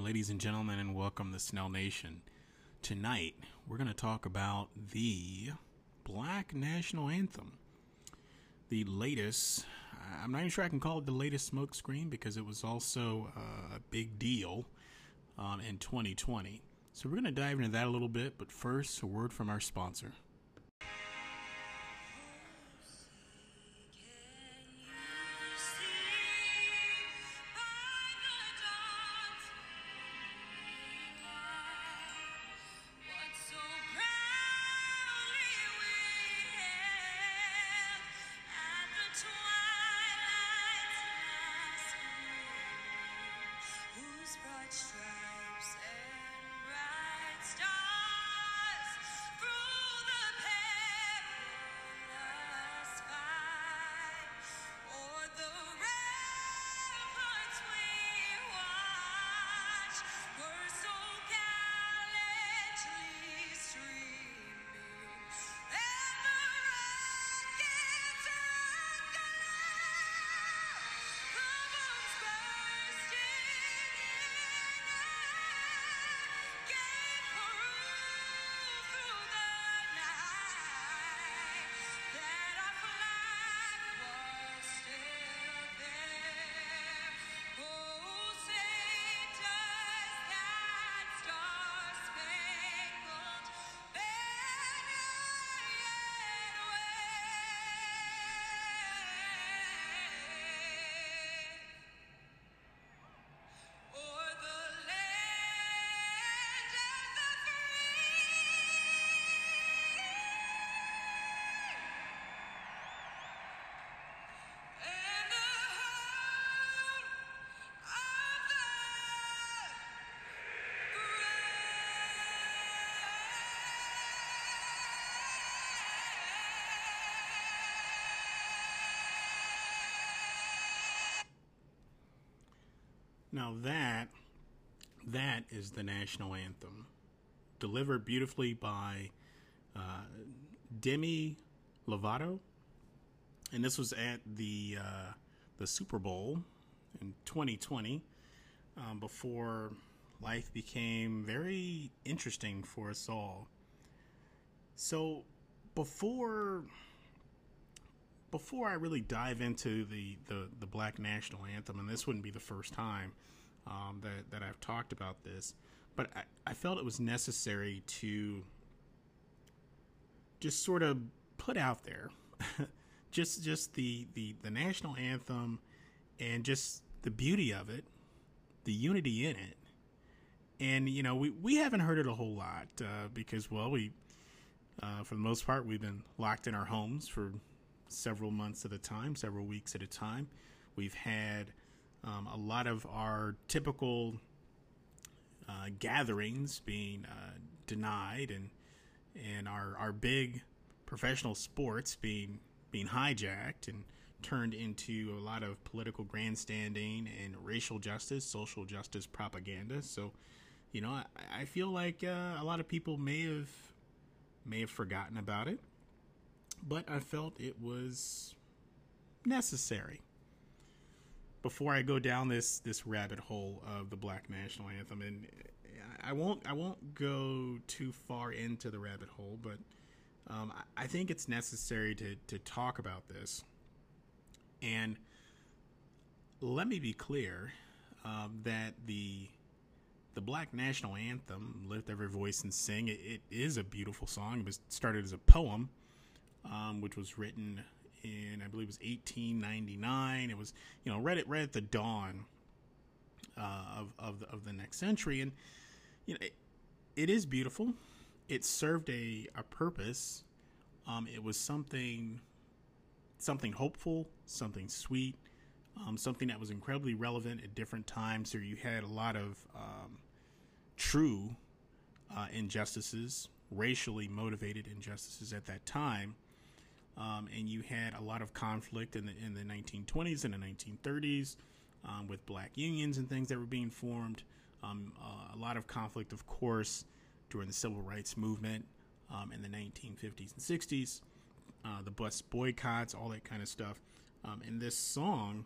Ladies and gentlemen, and welcome to Snell Nation. Tonight, we're going to talk about the Black National Anthem. The latest, I'm not even sure I can call it the latest smokescreen because it was also uh, a big deal um, in 2020. So we're going to dive into that a little bit, but first, a word from our sponsor. Now that that is the national anthem, delivered beautifully by uh, Demi Lovato, and this was at the uh, the Super Bowl in 2020, um, before life became very interesting for us all. So before before I really dive into the, the, the Black National Anthem, and this wouldn't be the first time um, that, that I've talked about this, but I, I felt it was necessary to just sort of put out there just just the, the, the national anthem and just the beauty of it, the unity in it. And, you know, we, we haven't heard it a whole lot uh, because, well, we, uh, for the most part, we've been locked in our homes for several months at a time, several weeks at a time. We've had um, a lot of our typical uh, gatherings being uh, denied, and and our our big professional sports being being hijacked and turned into a lot of political grandstanding and racial justice, social justice propaganda. So, you know, I, I feel like uh, a lot of people may have may have forgotten about it but I felt it was necessary. Before I go down this this rabbit hole of the Black National Anthem, and I won't I won't go too far into the rabbit hole, but um, I think it's necessary to to talk about this. And let me be clear um, that the the Black National Anthem, "Lift Every Voice and Sing," it, it is a beautiful song. It was started as a poem um, which was written in I believe it was 1899. It was you know right at right at the dawn uh, of of the, of the next century, and you know it, it is beautiful. It served a a purpose. Um, it was something something hopeful, something sweet, um, something that was incredibly relevant at different times. So you had a lot of um, true uh, injustices, racially motivated injustices at that time um, and you had a lot of conflict in the in the 1920s and the 1930s um, with black unions and things that were being formed. Um, uh, a lot of conflict, of course, during the civil rights movement um, in the 1950s and 60s, uh, the bus boycotts, all that kind of stuff. Um, and this song,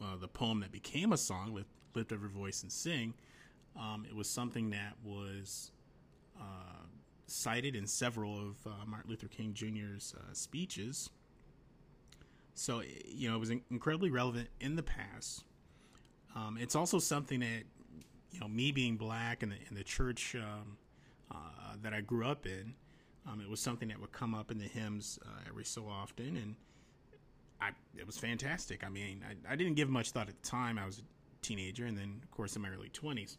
uh, the poem that became a song, "Lift, lift up voice and sing. Um, it was something that was cited in several of uh, Martin Luther King Jr.'s uh, speeches. So, you know, it was incredibly relevant in the past. Um, it's also something that, you know, me being black and the, in the church um, uh, that I grew up in, um, it was something that would come up in the hymns uh, every so often. And I, it was fantastic. I mean, I, I, didn't give much thought at the time. I was a teenager and then, of course, in my early 20s.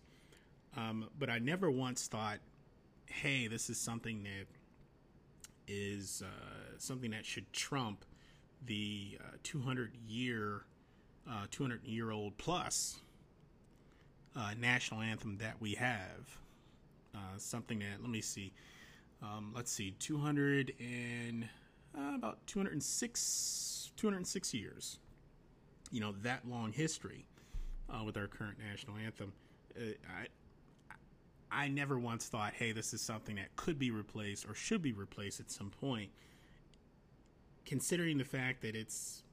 Um, but I never once thought, hey, this is something that is uh, something that should trump the uh, 200 year, uh, 200 year old plus uh, national anthem that we have. Uh, something that, let me see, um, let's see, 200 and about 206, 206 years. You know, that long history with our current national anthem. I, I never once thought, hey, this is something that could be replaced or should be replaced at some point. Considering the fact that it's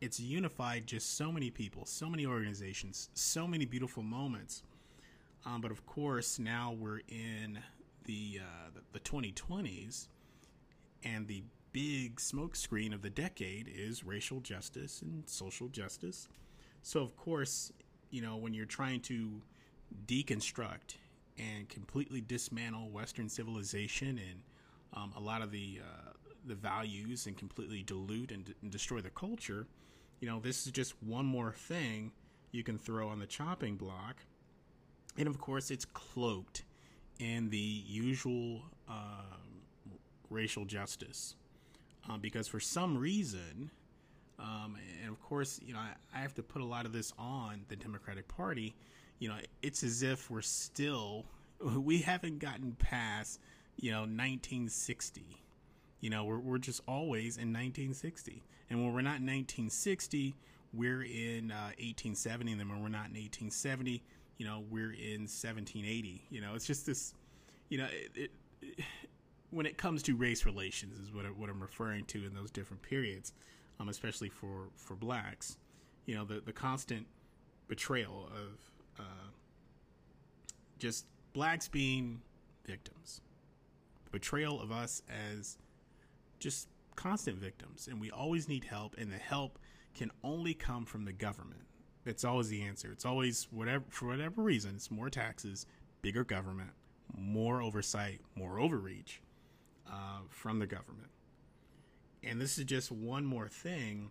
it's unified just so many people, so many organizations, so many beautiful moments. Um, but of course, now we're in the, uh, the the 2020s, and the big smokescreen of the decade is racial justice and social justice. So of course, you know when you're trying to deconstruct and completely dismantle Western civilization and um, a lot of the uh, the values and completely dilute and, d- and, destroy the culture. You know, this is just one more thing you can throw on the chopping block, and of course, it's cloaked in the usual uh, racial justice, uh, because for some reason. Um, and of course, you know, I, I have to put a lot of this on the Democratic Party you know, it's as if we're still we haven't gotten past you know 1960. You know, we're we're just always in 1960, and when we're not in 1960, we're in uh, 1870, and then when we're not in 1870, you know, we're in 1780. You know, it's just this, you know, it, it, when it comes to race relations is what I, what I'm referring to in those different periods, um, especially for for blacks. You know, the the constant betrayal of uh, just blacks being victims, betrayal of us as just constant victims, and we always need help, and the help can only come from the government. That's always the answer. It's always whatever for whatever reason. It's more taxes, bigger government, more oversight, more overreach uh, from the government. And this is just one more thing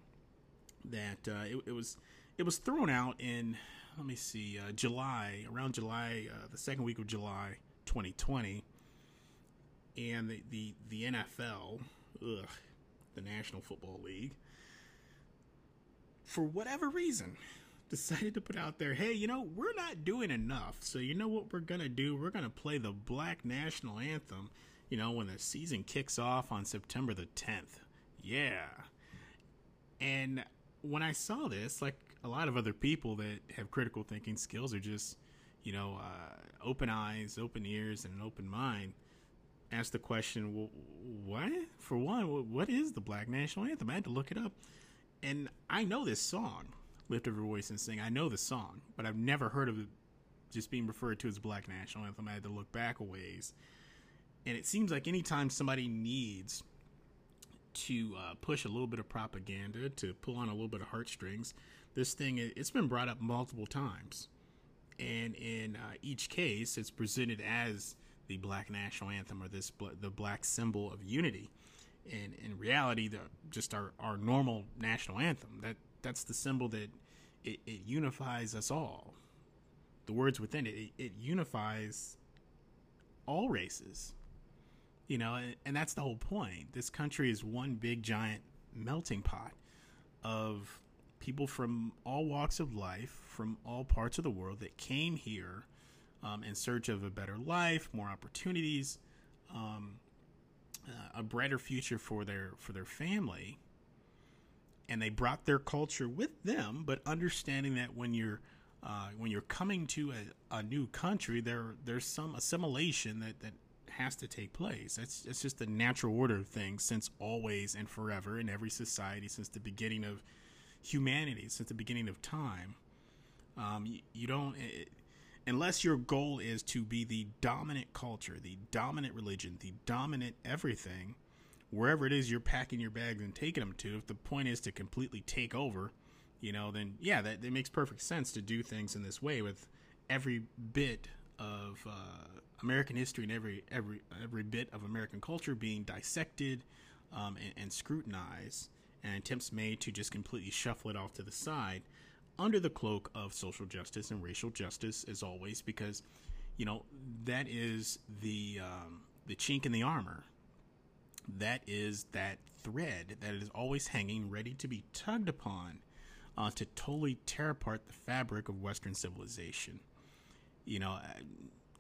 that uh, it, it was it was thrown out in let me see, uh, July, around July, uh, the second week of July 2020, and the, the, the NFL, ugh, the National Football League, for whatever reason, decided to put out there, hey, you know, we're not doing enough. So, you know what we're going to do? We're going to play the Black National Anthem, you know, when the season kicks off on September the 10th. Yeah. And when I saw this, like a lot of other people that have critical thinking skills are just, you know, uh, open eyes, open ears, and an open mind. Ask the question, well, what? For one, what is the Black National Anthem? I had to look it up, and I know this song, "Lift Your Voice and Sing." I know the song, but I've never heard of it just being referred to as Black National Anthem. I had to look back a ways, and it seems like anytime somebody needs to uh, push a little bit of propaganda, to pull on a little bit of heartstrings, this thing it's been brought up multiple times, and in uh, each case, it's presented as the Black national anthem or this the black symbol of unity. And in reality, the just our, our normal national anthem that that's the symbol that it, it unifies us all. The words within it, it, it unifies all races. You know, and, and that's the whole point. This country is one big giant melting pot of people from all walks of life, from all parts of the world that came here um, in search of a better life, more opportunities, um, uh, a brighter future for their for their family, and they brought their culture with them. But understanding that when you're uh, when you're coming to a, a new country, there there's some assimilation that, that has to take place. It's it's just the natural order of things since always and forever in every society since the beginning of humanity since the beginning of time. Um, you, you don't, it, unless your goal is to be the dominant culture, the dominant religion, the dominant everything, wherever it is you're packing your bags and taking them to, if the point is to completely take over, you know, then yeah, that, that makes perfect sense to do things in this way with every bit of uh, American history and every every every bit of American culture being dissected um, and, and scrutinized, and attempts made to just completely shuffle it off to the side under the cloak of social justice and racial justice, as always, because you know that is the um, the chink in the armor. That is that thread that is always hanging, ready to be tugged upon, uh, to totally tear apart the fabric of Western civilization. You know,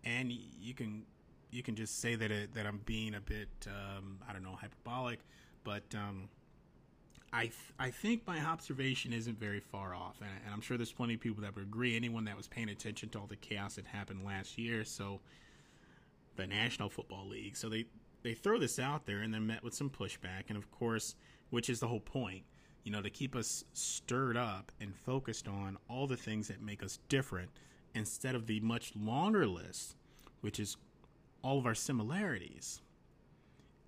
and you can you can just say that it, that I'm being a bit um, I don't know hyperbolic, but um, I th- I think my observation isn't very far off, and, and, I'm sure there's plenty of people that would agree. Anyone that was paying attention to all the chaos that happened last year, so the National Football League, so they they throw this out there and they're met with some pushback, and of course, which is the whole point, you know, to keep us stirred up and focused on all the things that make us different instead of the much longer list, which is all of our similarities.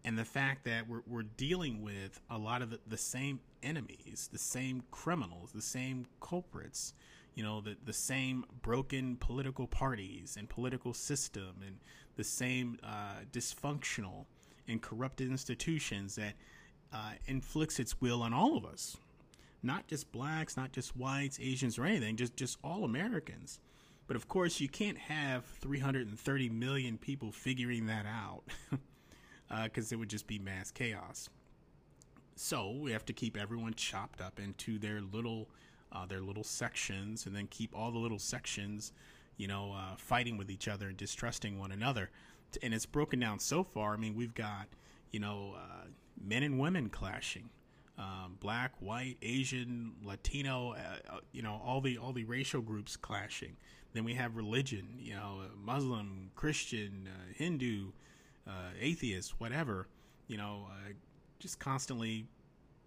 And the fact that we're, we're dealing with a lot of the, the same enemies, the same criminals, the same culprits, you know, the, the same broken political parties and political system and the same uh, dysfunctional and corrupted institutions that uh, inflicts its will on all of us. Not just blacks, not just whites, Asians, or anything, just, just all Americans. But of course, you can't have 330 million people figuring that out because uh, it would just be mass chaos. So we have to keep everyone chopped up into their little uh, their little sections, and then keep all the little sections, you know, uh, fighting with each other and distrusting one another. And it's broken down so far. I mean, we've got you know uh, men and women clashing. Um, black, white, Asian, Latino, uh, uh, you know, all the all the racial groups clashing. Then we have religion, you know, Muslim, Christian, uh, Hindu, uh, atheist, whatever, you know, uh, just constantly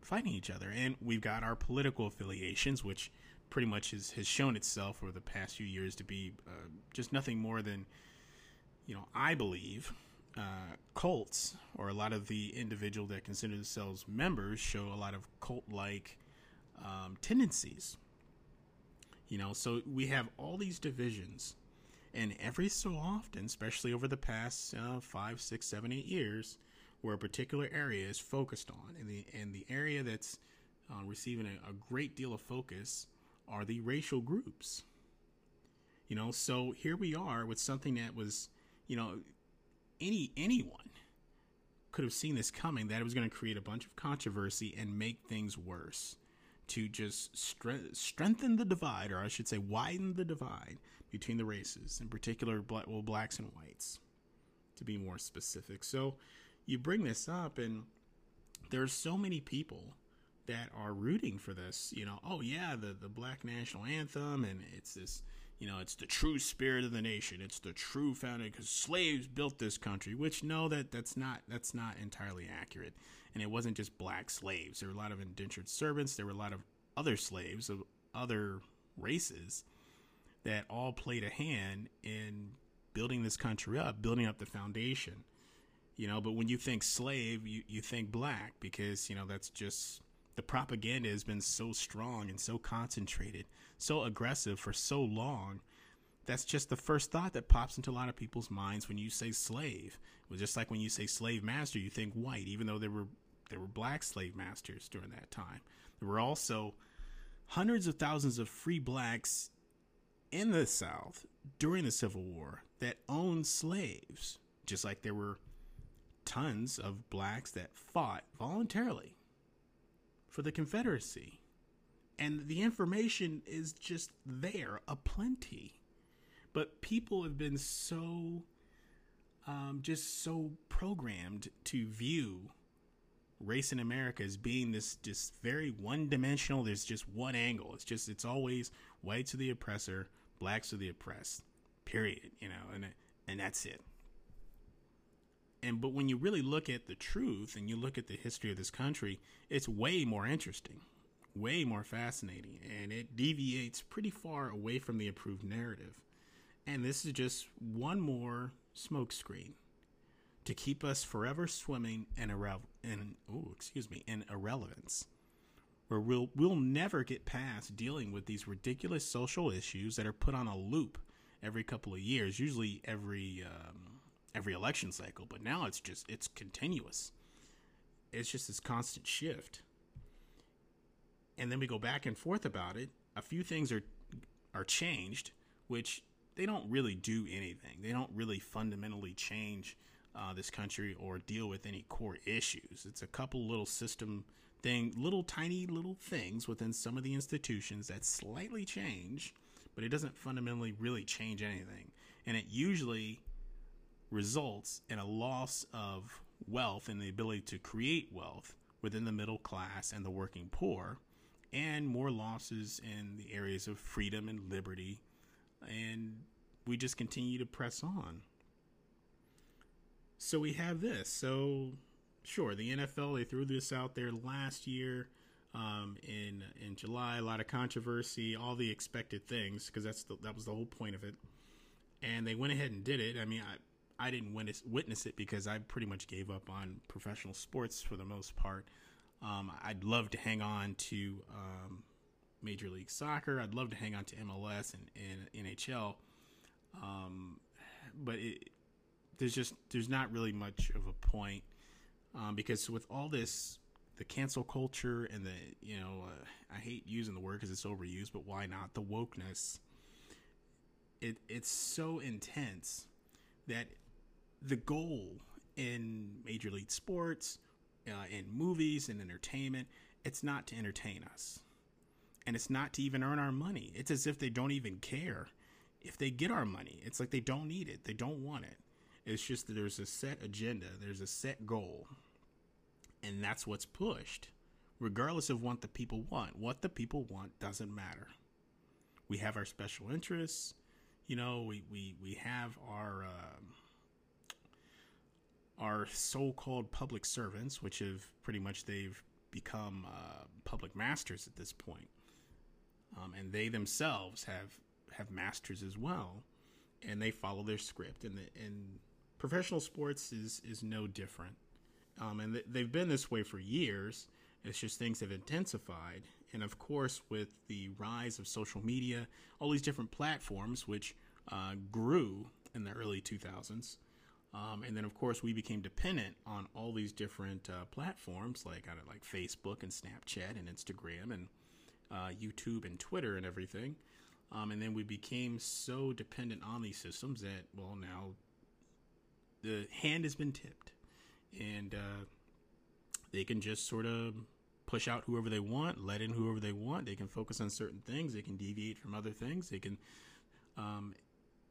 fighting each other. And we've got our political affiliations, which pretty much has, has shown itself over the past few years to be uh, just nothing more than, you know, I believe. Uh, cults or a lot of the individual that consider themselves members show a lot of cult like um, tendencies you know, so we have all these divisions, and every so often, especially over the past uh, five, six, seven, eight years, where a particular area is focused on, and the and the area that's uh, receiving a, a great deal of focus are the racial groups. You know, so here we are with something that was, you know, any anyone could have seen this coming that it was going to create a bunch of controversy and make things worse to just stre- strengthen the divide, or I should say, widen the divide between the races, in particular, well, blacks and whites, to be more specific. So you bring this up, and there's so many people that are rooting for this. You know, oh yeah, the the black national anthem, and it's this. You know, it's the true spirit of the nation. It's the true founding because slaves built this country. Which no, that that's not that's not entirely accurate and it wasn't just black slaves. There were a lot of indentured servants. There were a lot of other slaves of other races that all played a hand in building this country up, building up the foundation. You know, but when you think slave, you, you think black because, you know, that's just the propaganda has been so strong and so concentrated, so aggressive for so long. That's just the first thought that pops into a lot of people's minds when you say slave. Well, just like when you say slave master, you think white, even though there were there were black slave masters during that time. There were also hundreds of thousands of free blacks in the South during the Civil War that owned slaves, just like there were tons of blacks that fought voluntarily for the Confederacy. And the information is just there, aplenty. But people have been so um, just so programmed to view race in America as being this just very one dimensional. There's just one angle. It's just it's always whites are the oppressor, blacks are the oppressed. Period. You know, and and that's it. And but when you really look at the truth and you look at the history of this country, it's way more interesting. way more fascinating and it deviates pretty far away from the approved narrative. And this is just one more smokescreen to keep us forever swimming in irre- in oh excuse me in irrelevance where we'll we'll never get past dealing with these ridiculous social issues that are put on a loop every couple of years usually every um, every election cycle but now it's just it's continuous it's just this constant shift and then we go back and forth about it a few things are are changed which they don't really do anything they don't really fundamentally change uh, this country or deal with any core issues. It's a couple little system thing, little tiny little things within some of the institutions that slightly change, but it doesn't fundamentally really change anything. And it usually results in a loss of wealth and the ability to create wealth within the middle class and the working poor, and more losses in the areas of freedom and liberty. And we just continue to press on. So we have this. So sure, the NFL they threw this out there last year um, in in July. A lot of controversy, all the expected things because that's the, that was the whole point of it. And they went ahead and did it. I mean, I I didn't witness witness it because I pretty much gave up on professional sports for the most part. Um, I'd love to hang on to um, Major League Soccer. I'd love to hang on to MLS and, and NHL. Um, but it, there's just there's not really much of a point um, because with all this the cancel culture and the you know uh, I hate using the word because it's overused, but why not the wokeness? It it's so intense that the goal in major league sports, uh, in movies and entertainment, it's not to entertain us, and it's not to even earn our money. It's as if they don't even care if they get our money. It's like they don't need it, they don't want it. It's just that there's a set agenda, there's a set goal, and that's what's pushed, regardless of what the people want. What the people want doesn't matter. We have our special interests, you know. We we we have our um, our so-called public servants, which have pretty much they've become uh, public masters at this point, um, and they themselves have have masters as well, and they follow their script, and the, and professional sports is is no different, um, and th- they've been this way for years. It's just things have intensified, and of course, with the rise of social media, all these different platforms which uh, grew in the early 2000s, um, and then of course we became dependent on all these different uh, platforms like like Facebook and Snapchat and Instagram and uh, YouTube and Twitter and everything. Um, and then we became so dependent on these systems that well now the hand has been tipped, and uh, they can just sort of push out whoever they want, let in whoever they want. They can focus on certain things. They can deviate from other things. They can, um,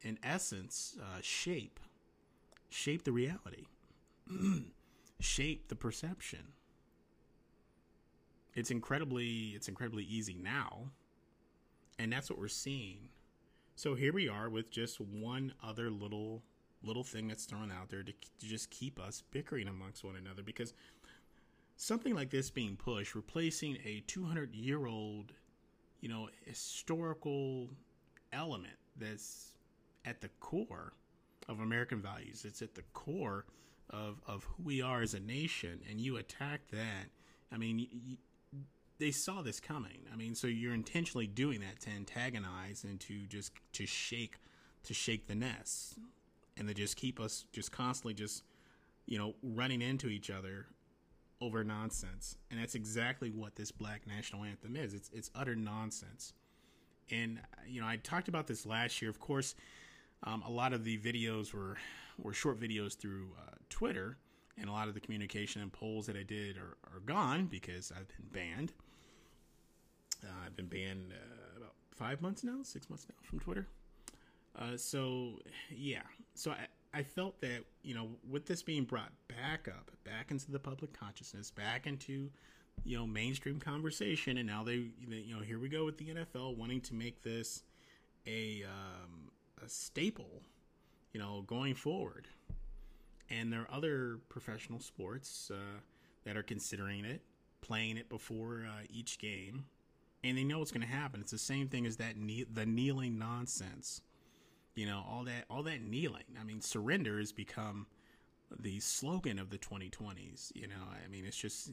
in essence, uh, shape shape the reality, shape the perception. It's incredibly it's incredibly easy now, and that's what we're seeing. So here we are with just one other little little thing that's thrown out there to, to just keep us bickering amongst one another because something like this being pushed, replacing a 200 year old, you know, historical element that's at the core of American values. It's at the core of, of who we are as a nation, and you attack that. I mean, they saw this coming. I mean, so you're intentionally doing that to antagonize and to just to shake to shake the nest and to just keep us just constantly just you know running into each other over nonsense and that's exactly what this black national anthem is it's it's utter nonsense and you know i talked about this last year of course um, a lot of the videos were were short videos through uh, twitter and a lot of the communication and polls that i did are, are gone because i've been banned. Uh, i've been banned uh, about five months now six months now from twitter. Uh, so yeah, so I, I felt that you know with this being brought back up, back into the public consciousness, back into you know mainstream conversation, and now they you know here we go with the NFL wanting to make this a um, a staple, you know, going forward, and there are other professional sports uh, that are considering it, playing it before uh, each game and they know what's going to happen. It's the same thing as that kne- the kneeling nonsense. You know, all that all that kneeling. I mean, surrender has become the slogan of the 2020s. You know, I mean, it's just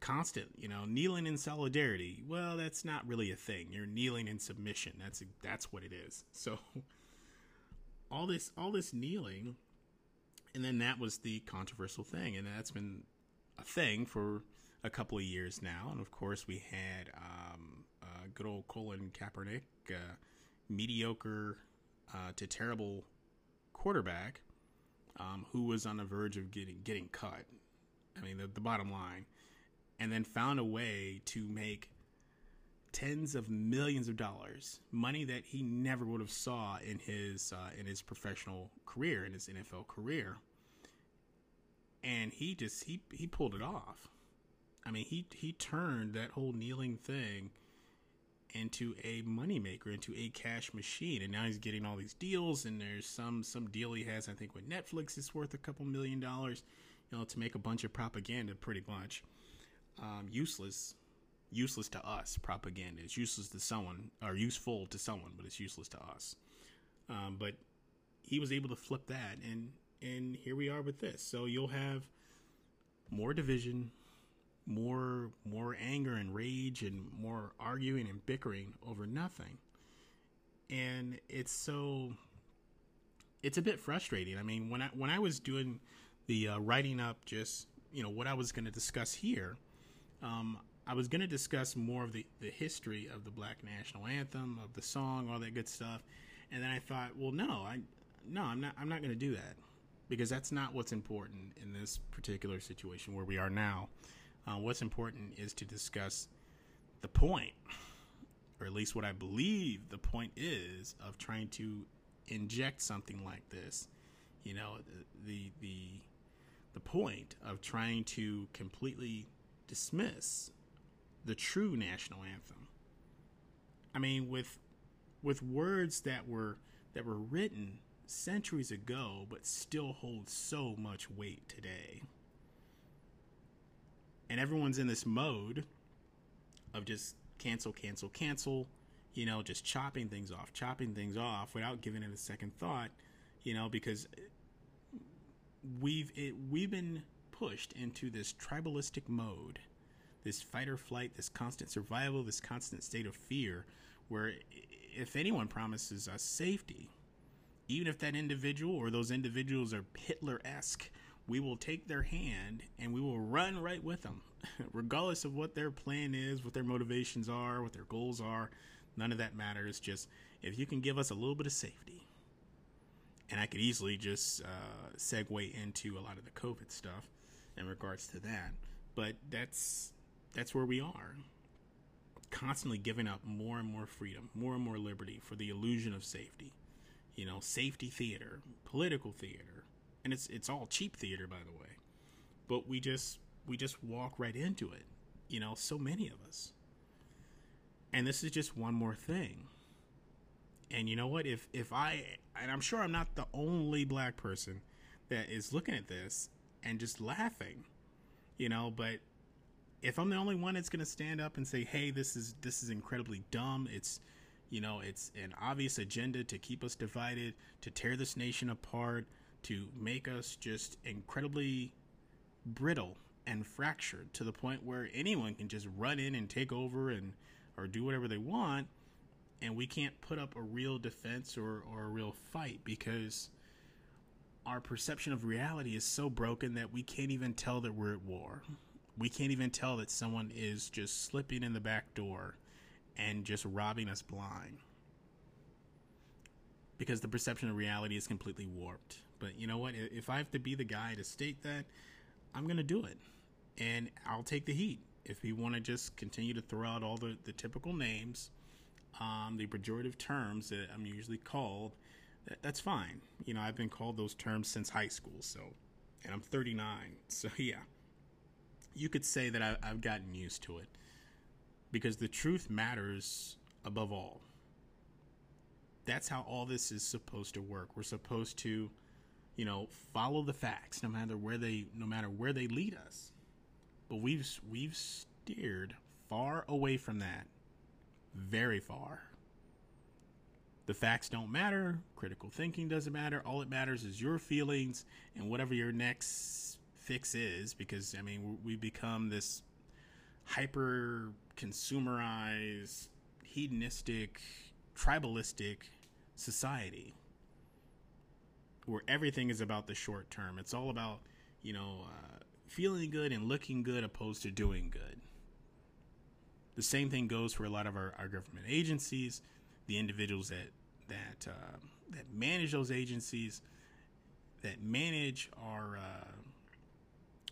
constant. You know, kneeling in solidarity. Well, that's not really a thing. You're kneeling in submission. That's that's what it is. So all this all this kneeling, and then that was the controversial thing, and that's been a thing for a couple of years now. And of course, we had um, uh, good old Colin Kaepernick, uh, mediocre uh, to terrible quarterback, um, who was on the verge of getting getting cut. I mean, the, the bottom line, and then found a way to make tens of millions of dollars, money that he never would have saw in his uh, in his professional career, in his NFL career. And he just he he pulled it off. I mean, he he turned that whole kneeling thing into a moneymaker, into a cash machine, and now he's getting all these deals. And there's some some deal he has, I think, with Netflix is worth a couple million dollars, you know, to make a bunch of propaganda, pretty much um, useless, useless to us. Propaganda is useless to someone, or useful to someone, but it's useless to us. Um, but he was able to flip that, and and here we are with this. So you'll have more division, more more anger and rage and more arguing and bickering over nothing and it's so it's a bit frustrating i mean when i when i was doing the uh, writing up just you know what i was going to discuss here um, i was going to discuss more of the, the history of the black national anthem of the song all that good stuff and then i thought well no i no i'm not i'm not going to do that because that's not what's important in this particular situation where we are now uh, what's important is to discuss the point, or at least what I believe the point is of trying to inject something like this. You know, the the the point of trying to completely dismiss the true national anthem. I mean, with with words that were that were written centuries ago, but still hold so much weight today and everyone's in this mode of just cancel, cancel, cancel, you know, just chopping things off, chopping things off without giving it a second thought, you know, because we've it, we've been pushed into this tribalistic mode, this fight or flight, this constant survival, this constant state of fear, where if anyone promises us safety, even if that individual or those individuals are Hitler esque we will take their hand and we will run right with them, regardless of what their plan is, what their motivations are, what their goals are. None of that matters. Just if you can give us a little bit of safety, and I could easily just uh, segue into a lot of the COVID stuff in regards to that. But that's that's where we are. Constantly giving up more and more freedom, more and more liberty for the illusion of safety. You know, safety theater, political theater, and it's it's all cheap theater by the way but we just we just walk right into it you know so many of us and this is just one more thing and you know what if if i and i'm sure i'm not the only black person that is looking at this and just laughing you know but if i'm the only one that's going to stand up and say hey this is this is incredibly dumb it's you know it's an obvious agenda to keep us divided to tear this nation apart to make us just incredibly brittle and fractured to the point where anyone can just run in and take over and or do whatever they want and we can't put up a real defense or, or a real fight because our perception of reality is so broken that we can't even tell that we're at war. We can't even tell that someone is just slipping in the back door and just robbing us blind. Because the perception of reality is completely warped. But you know what? If I have to be the guy to state that, I'm going to do it. And I'll take the heat. If we want to just continue to throw out all the, the typical names, um, the pejorative terms that I'm usually called, that, that's fine. You know, I've been called those terms since high school. So, and I'm 39. So, yeah. You could say that I, I've gotten used to it because the truth matters above all. That's how all this is supposed to work. We're supposed to you know, follow the facts no matter where they no matter where they lead us. But we've we've steered far away from that very far. The facts don't matter. Critical thinking doesn't matter. All it matters is your feelings and whatever your next fix is. Because, I mean, we become this hyper consumerized, hedonistic, tribalistic society where everything is about the short term. It's all about, you know, uh, feeling good and looking good opposed to doing good. The same thing goes for a lot of our, our government agencies, the individuals that that uh, that manage those agencies, that manage our uh,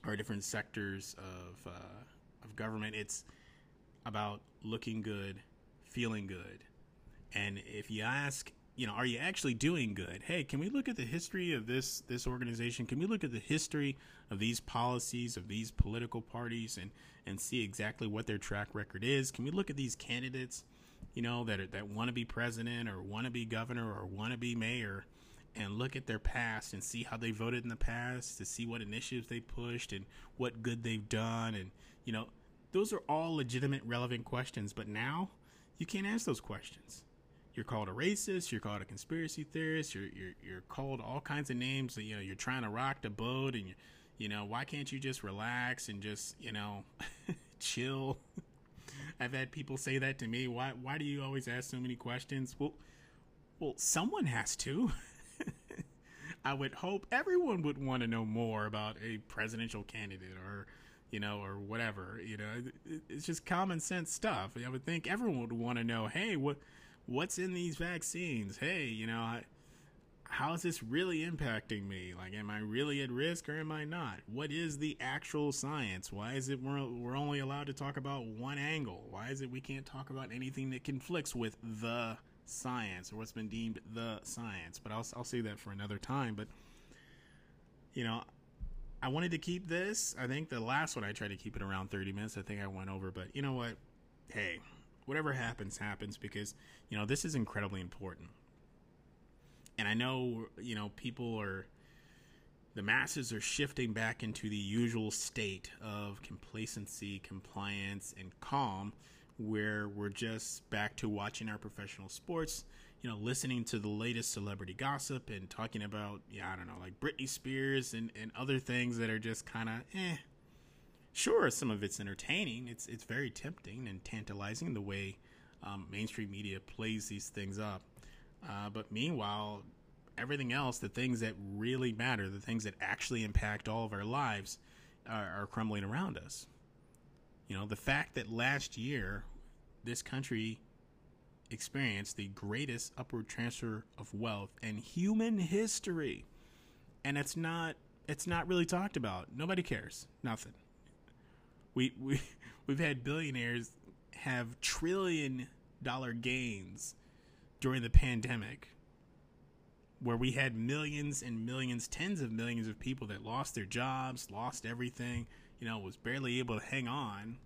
our different sectors of uh, of government. It's about looking good, feeling good, and if you ask you know, are you actually doing good? Hey, can we look at the history of this this organization? Can we look at the history of these policies of these political parties and and see exactly what their track record is? Can we look at these candidates, you know, that are, that want to be president or want to be governor or want to be mayor and look at their past and see how they voted in the past to see what initiatives they pushed and what good they've done and you know, those are all legitimate relevant questions, but now you can't ask those questions you're called a racist, you're called a conspiracy theorist, you're you're you're called all kinds of names. You know, you're trying to rock the boat, and you, you know, why can't you just relax and just you know, chill? I've had people say that to me. Why why do you always ask so many questions? Well, well, someone has to. I would hope everyone would want to know more about a presidential candidate or you know, or whatever. You know, it's just common sense stuff. I would think everyone would want to know, hey, what what's in these vaccines? Hey, you know, I, how is this really impacting me? Like, am I really at risk or am I not? What is the actual science? Why is it we're, we're only allowed to talk about one angle? Why is it we can't talk about anything that conflicts with the science or what's been deemed the science? But I'll, I'll say that for another time. But, you know, I wanted to keep this. I think the last one I tried to keep it around 30 minutes. I think I went over, but you know what? Hey, whatever happens, happens because, you know, this is incredibly important. And I know, you know, people are, the masses are shifting back into the usual state of complacency, compliance, and calm, where we're just back to watching our professional sports, you know, listening to the latest celebrity gossip and talking about, yeah, I don't know, like Britney Spears and, and other things that are just kind of, eh, sure, some of it's entertaining. It's it's very tempting and tantalizing the way um, mainstream media plays these things up. Uh, but meanwhile, everything else, the things that really matter, the things that actually impact all of our lives, are, are crumbling around us. You know, the fact that last year this country experienced the greatest upward transfer of wealth in human history, and it's not it's not really talked about. Nobody cares. Nothing we we we've had billionaires have trillion dollar gains during the pandemic where we had millions and millions tens of millions of people that lost their jobs lost everything you know was barely able to hang on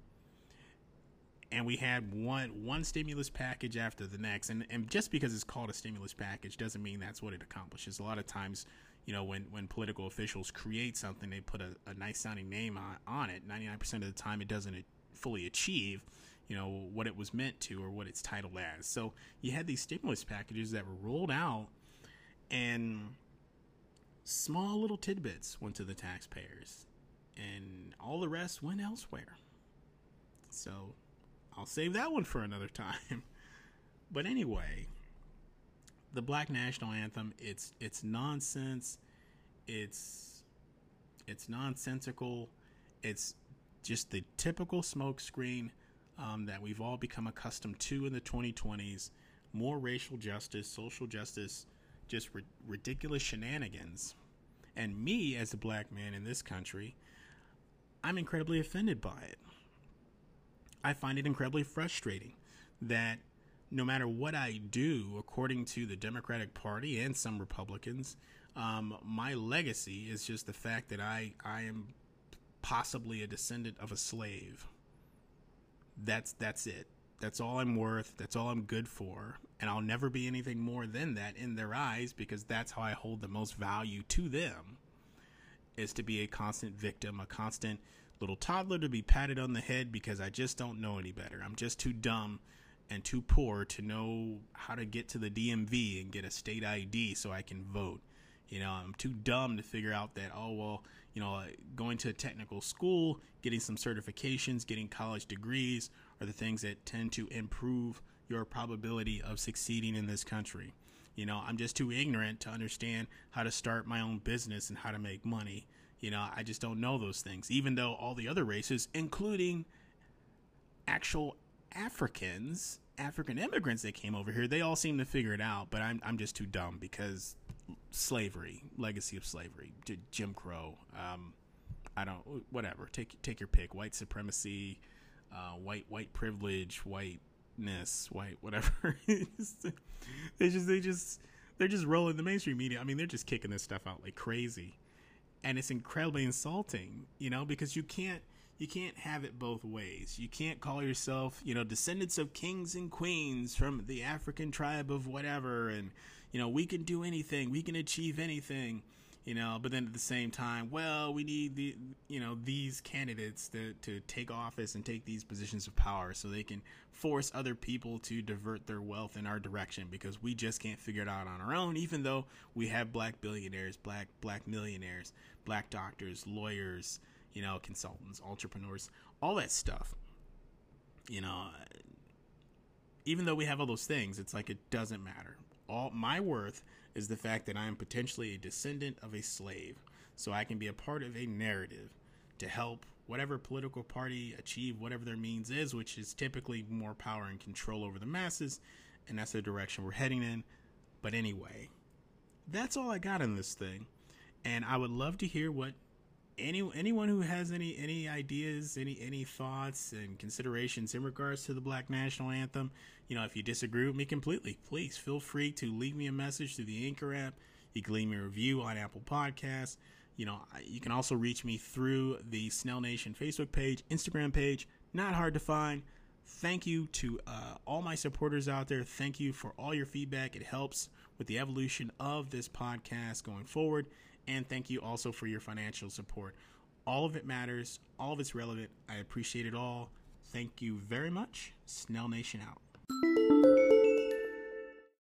and we had one one stimulus package after the next and and just because it's called a stimulus package doesn't mean that's what it accomplishes a lot of times you know, when, when political officials create something, they put a, a nice sounding name on, on it. 99% of the time, it doesn't fully achieve, you know, what it was meant to or what it's titled as. So you had these stimulus packages that were rolled out and small little tidbits went to the taxpayers and all the rest went elsewhere. So I'll save that one for another time. but anyway, the black national anthem it's it's nonsense it's it's nonsensical it's just the typical smokescreen um, that we've all become accustomed to in the 2020s more racial justice social justice just ri- ridiculous shenanigans and me as a black man in this country i'm incredibly offended by it i find it incredibly frustrating that no matter what I do, according to the Democratic Party and some Republicans, um, my legacy is just the fact that I, I am possibly a descendant of a slave. That's that's it. That's all I'm worth. That's all I'm good for. And I'll never be anything more than that in their eyes because that's how I hold the most value to them is to be a constant victim, a constant little toddler to be patted on the head because I just don't know any better. I'm just too dumb and too poor to know how to get to the DMV and get a state ID so I can vote. You know, I'm too dumb to figure out that, oh, well, you know, going to a technical school, getting some certifications, getting college degrees are the things that tend to improve your probability of succeeding in this country. You know, I'm just too ignorant to understand how to start my own business and how to make money. You know, I just don't know those things, even though all the other races, including actual Africans, African immigrants that came over here, they all seem to figure it out, but I'm, I'm just too dumb because slavery, legacy of slavery, Jim Crow, um, I don't, whatever, take, take your pick, white supremacy, uh, white, white privilege, whiteness, white, whatever. they just, they just, they're just rolling the mainstream media. I mean, they're just kicking this stuff out like crazy. And it's incredibly insulting, you know, because you can't, you can't have it both ways. You can't call yourself, you know, descendants of kings and queens from the African tribe of whatever, and you know, we can do anything, we can achieve anything, you know. But then at the same time, well, we need the, you know, these candidates to to take office and take these positions of power, so they can force other people to divert their wealth in our direction because we just can't figure it out on our own. Even though we have black billionaires, black black millionaires, black doctors, lawyers you know, consultants, entrepreneurs, all that stuff. You know, even though we have all those things, it's like it doesn't matter. All my worth is the fact that I am potentially a descendant of a slave, so I can be a part of a narrative to help whatever political party achieve whatever their means is, which is typically more power and control over the masses, and that's the direction we're heading in. But anyway, that's all I got in this thing, and I would love to hear what any anyone who has any any ideas, any any thoughts and considerations in regards to the Black National Anthem, you know, if you disagree with me completely, please feel free to leave me a message through the Anchor app. You can leave me a review on Apple Podcasts. You know, you can also reach me through the Snell Nation Facebook page, Instagram page. Not hard to find. Thank you to uh, all my supporters out there. Thank you for all your feedback. It helps with the evolution of this podcast going forward. And thank you also for your financial support. All of it matters, all of it's relevant. I appreciate it all. Thank you very much. Snell Nation out.